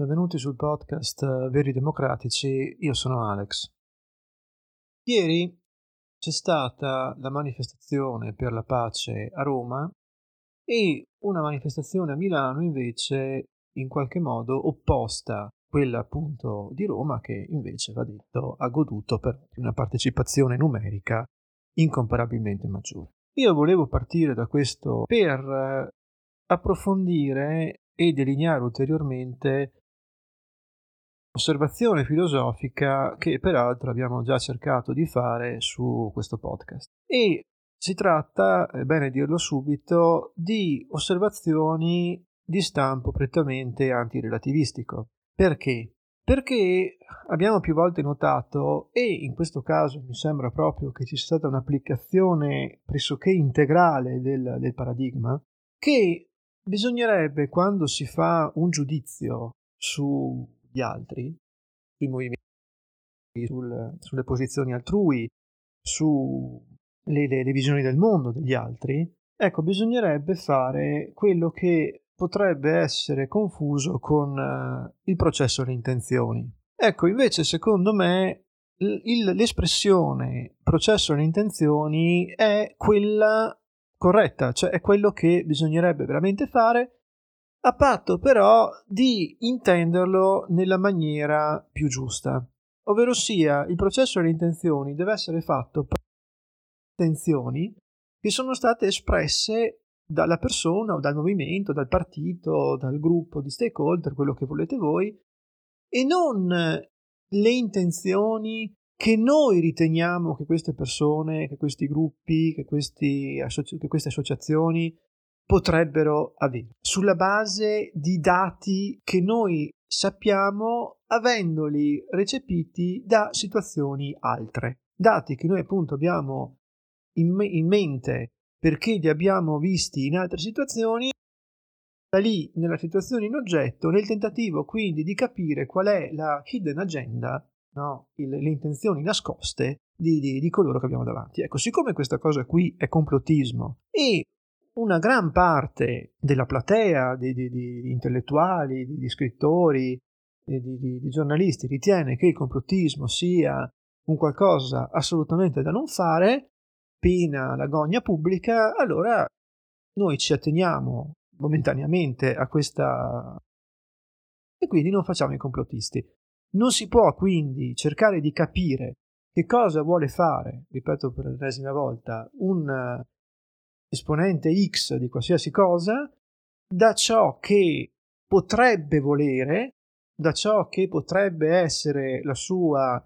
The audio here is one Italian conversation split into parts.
benvenuti sul podcast eh, Veri Democratici, io sono Alex. Ieri c'è stata la manifestazione per la pace a Roma e una manifestazione a Milano invece in qualche modo opposta quella appunto di Roma che invece va detto ha goduto per una partecipazione numerica incomparabilmente maggiore. Io volevo partire da questo per eh, approfondire e delineare ulteriormente osservazione filosofica che peraltro abbiamo già cercato di fare su questo podcast. E si tratta, è bene dirlo subito, di osservazioni di stampo prettamente antirelativistico. Perché? Perché abbiamo più volte notato, e in questo caso mi sembra proprio che ci sia stata un'applicazione pressoché integrale del, del paradigma, che bisognerebbe quando si fa un giudizio su gli altri, sui movimenti, sul, sulle posizioni altrui, sulle le, le visioni del mondo degli altri, ecco, bisognerebbe fare quello che potrebbe essere confuso con uh, il processo delle intenzioni. Ecco, invece, secondo me, il, l'espressione processo delle intenzioni è quella corretta, cioè è quello che bisognerebbe veramente fare a patto però di intenderlo nella maniera più giusta, ovvero sia il processo delle intenzioni deve essere fatto per intenzioni che sono state espresse dalla persona o dal movimento, dal partito, dal gruppo di stakeholder, quello che volete voi, e non le intenzioni che noi riteniamo che queste persone, che questi gruppi, che, questi, che queste associazioni potrebbero avere, sulla base di dati che noi sappiamo avendoli recepiti da situazioni altre. Dati che noi appunto abbiamo in, me- in mente perché li abbiamo visti in altre situazioni, da lì nella situazione in oggetto, nel tentativo quindi di capire qual è la hidden agenda, no? Il, le intenzioni nascoste di, di, di coloro che abbiamo davanti. Ecco, siccome questa cosa qui è complottismo e una gran parte della platea di, di, di intellettuali, di, di scrittori, di, giornalisti ritiene che il complottismo sia un qualcosa assolutamente da non fare, pena la gogna pubblica, allora noi ci atteniamo momentaneamente a questa e quindi non facciamo i complottisti. Non si può quindi cercare di capire che cosa vuole fare, ripeto per l'ennesima volta, un esponente X di qualsiasi cosa, da ciò che potrebbe volere, da ciò che potrebbe essere la sua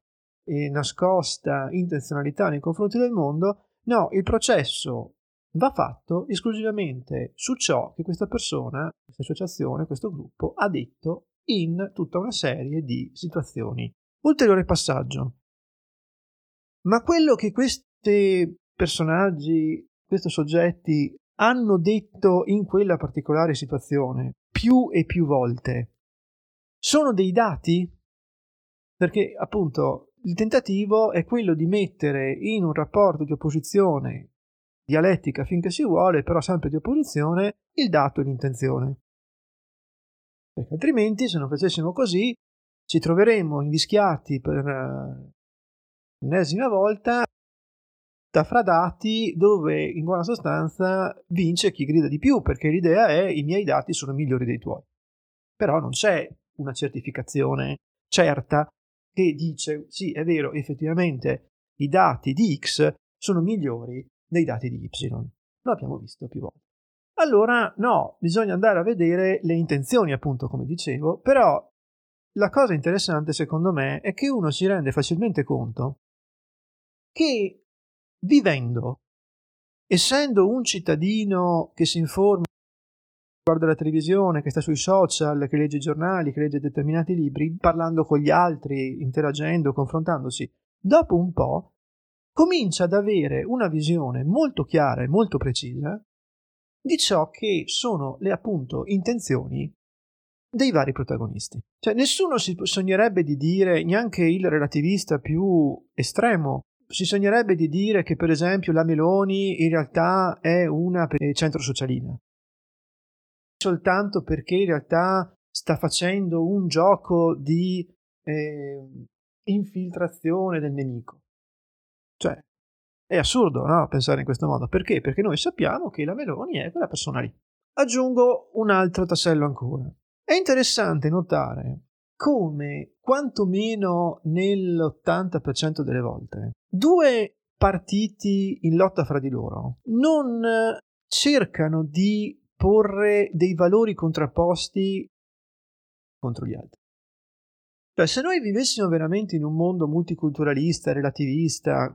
eh, nascosta intenzionalità nei confronti del mondo, no, il processo va fatto esclusivamente su ciò che questa persona, questa associazione, questo gruppo ha detto in tutta una serie di situazioni. Ulteriore passaggio. Ma quello che questi personaggi questi soggetti hanno detto in quella particolare situazione più e più volte sono dei dati? Perché appunto il tentativo è quello di mettere in un rapporto di opposizione dialettica finché si vuole, però sempre di opposizione, il dato e l'intenzione. Perché altrimenti, se non facessimo così, ci troveremmo invischiati per eh, l'ennesima volta fra dati dove in buona sostanza vince chi grida di più, perché l'idea è i miei dati sono migliori dei tuoi. Però non c'è una certificazione certa che dice sì, è vero, effettivamente i dati di X sono migliori dei dati di Y. Lo abbiamo visto più volte. Allora, no, bisogna andare a vedere le intenzioni, appunto, come dicevo, però la cosa interessante secondo me è che uno si rende facilmente conto che vivendo, essendo un cittadino che si informa, guarda la televisione, che sta sui social, che legge i giornali, che legge determinati libri, parlando con gli altri, interagendo, confrontandosi, dopo un po' comincia ad avere una visione molto chiara e molto precisa di ciò che sono le appunto intenzioni dei vari protagonisti. Cioè nessuno si sognerebbe di dire, neanche il relativista più estremo, si sognerebbe di dire che per esempio la Meloni in realtà è una centro socialina soltanto perché in realtà sta facendo un gioco di eh, infiltrazione del nemico. Cioè, è assurdo no? pensare in questo modo. Perché? Perché noi sappiamo che la Meloni è quella persona lì. Aggiungo un altro tassello ancora. È interessante notare come, quantomeno nell'80% delle volte, due partiti in lotta fra di loro non cercano di porre dei valori contrapposti contro gli altri. Cioè, se noi vivessimo veramente in un mondo multiculturalista, relativista,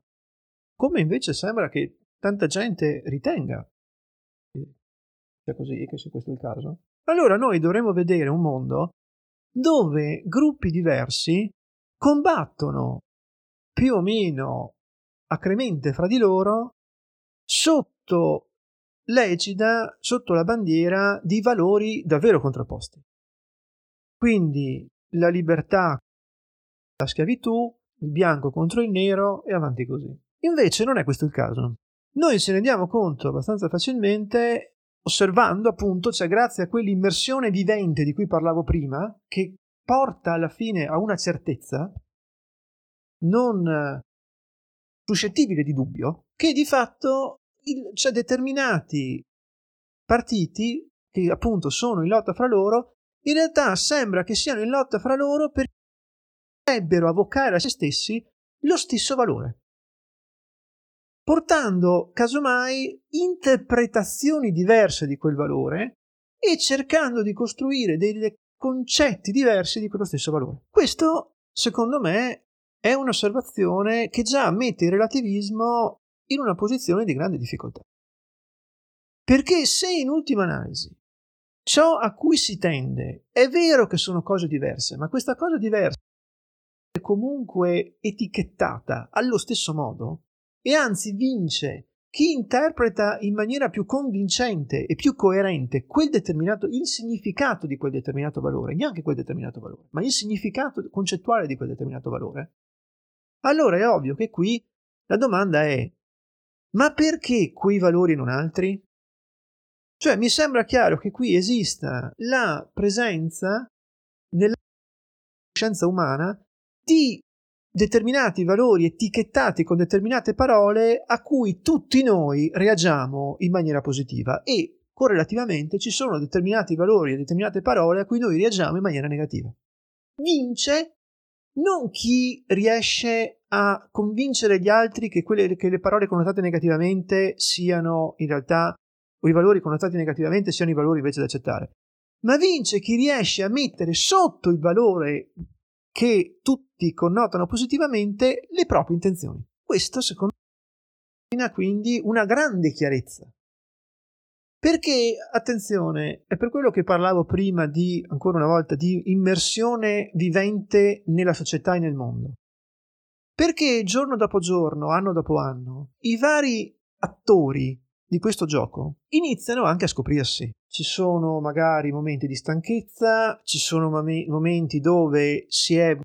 come invece sembra che tanta gente ritenga che sia così, che sia questo il caso, allora noi dovremmo vedere un mondo dove gruppi diversi combattono più o meno acremente fra di loro sotto l'egida, sotto la bandiera di valori davvero contrapposti. Quindi la libertà, la schiavitù, il bianco contro il nero e avanti così. Invece non è questo il caso. Noi ci rendiamo conto abbastanza facilmente osservando appunto, cioè grazie a quell'immersione vivente di cui parlavo prima, che porta alla fine a una certezza non suscettibile di dubbio, che di fatto c'è determinati partiti che appunto sono in lotta fra loro, in realtà sembra che siano in lotta fra loro perché potrebbero avvocare a se stessi lo stesso valore portando casomai interpretazioni diverse di quel valore e cercando di costruire dei concetti diversi di quello stesso valore. Questo, secondo me, è un'osservazione che già mette il relativismo in una posizione di grande difficoltà. Perché se in ultima analisi ciò a cui si tende è vero che sono cose diverse, ma questa cosa diversa è comunque etichettata allo stesso modo, e anzi vince chi interpreta in maniera più convincente e più coerente quel determinato, il significato di quel determinato valore, neanche quel determinato valore, ma il significato concettuale di quel determinato valore, allora è ovvio che qui la domanda è, ma perché quei valori e non altri? Cioè mi sembra chiaro che qui esista la presenza nella scienza umana di determinati valori etichettati con determinate parole a cui tutti noi reagiamo in maniera positiva e correlativamente ci sono determinati valori e determinate parole a cui noi reagiamo in maniera negativa. Vince non chi riesce a convincere gli altri che, quelle, che le parole connotate negativamente siano in realtà, o i valori connotati negativamente siano i valori invece da accettare, ma vince chi riesce a mettere sotto il valore che tutti connotano positivamente le proprie intenzioni. Questo, secondo me, ha quindi una grande chiarezza. Perché, attenzione, è per quello che parlavo prima di, ancora una volta, di immersione vivente nella società e nel mondo. Perché giorno dopo giorno, anno dopo anno, i vari attori di questo gioco iniziano anche a scoprirsi. Ci sono magari momenti di stanchezza, ci sono momenti dove si è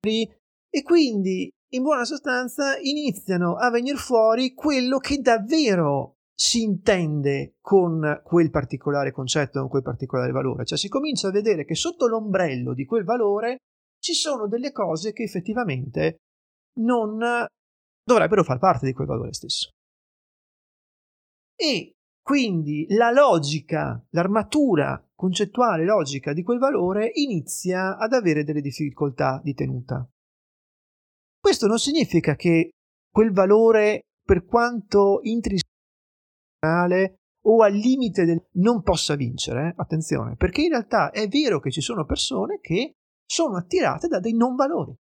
e quindi in buona sostanza iniziano a venire fuori quello che davvero si intende con quel particolare concetto, con quel particolare valore. Cioè si comincia a vedere che sotto l'ombrello di quel valore ci sono delle cose che effettivamente non dovrebbero far parte di quel valore stesso. E quindi la logica, l'armatura concettuale logica di quel valore inizia ad avere delle difficoltà di tenuta. Questo non significa che quel valore, per quanto intrinsecamente o al limite del non possa vincere, attenzione, perché in realtà è vero che ci sono persone che sono attirate da dei non valori.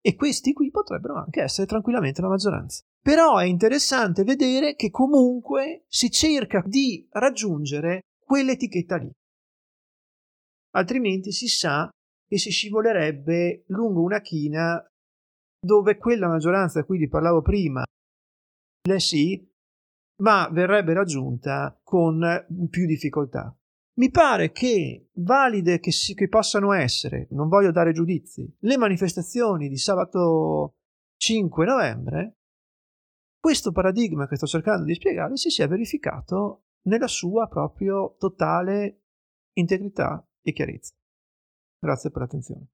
E questi qui potrebbero anche essere tranquillamente la maggioranza. Però è interessante vedere che comunque si cerca di raggiungere quell'etichetta lì. Altrimenti si sa che si scivolerebbe lungo una china dove quella maggioranza di cui vi parlavo prima, le sì, ma verrebbe raggiunta con più difficoltà. Mi pare che valide che, si, che possano essere, non voglio dare giudizi, le manifestazioni di sabato 5 novembre questo paradigma che sto cercando di spiegare si sia verificato nella sua proprio totale integrità e chiarezza. Grazie per l'attenzione.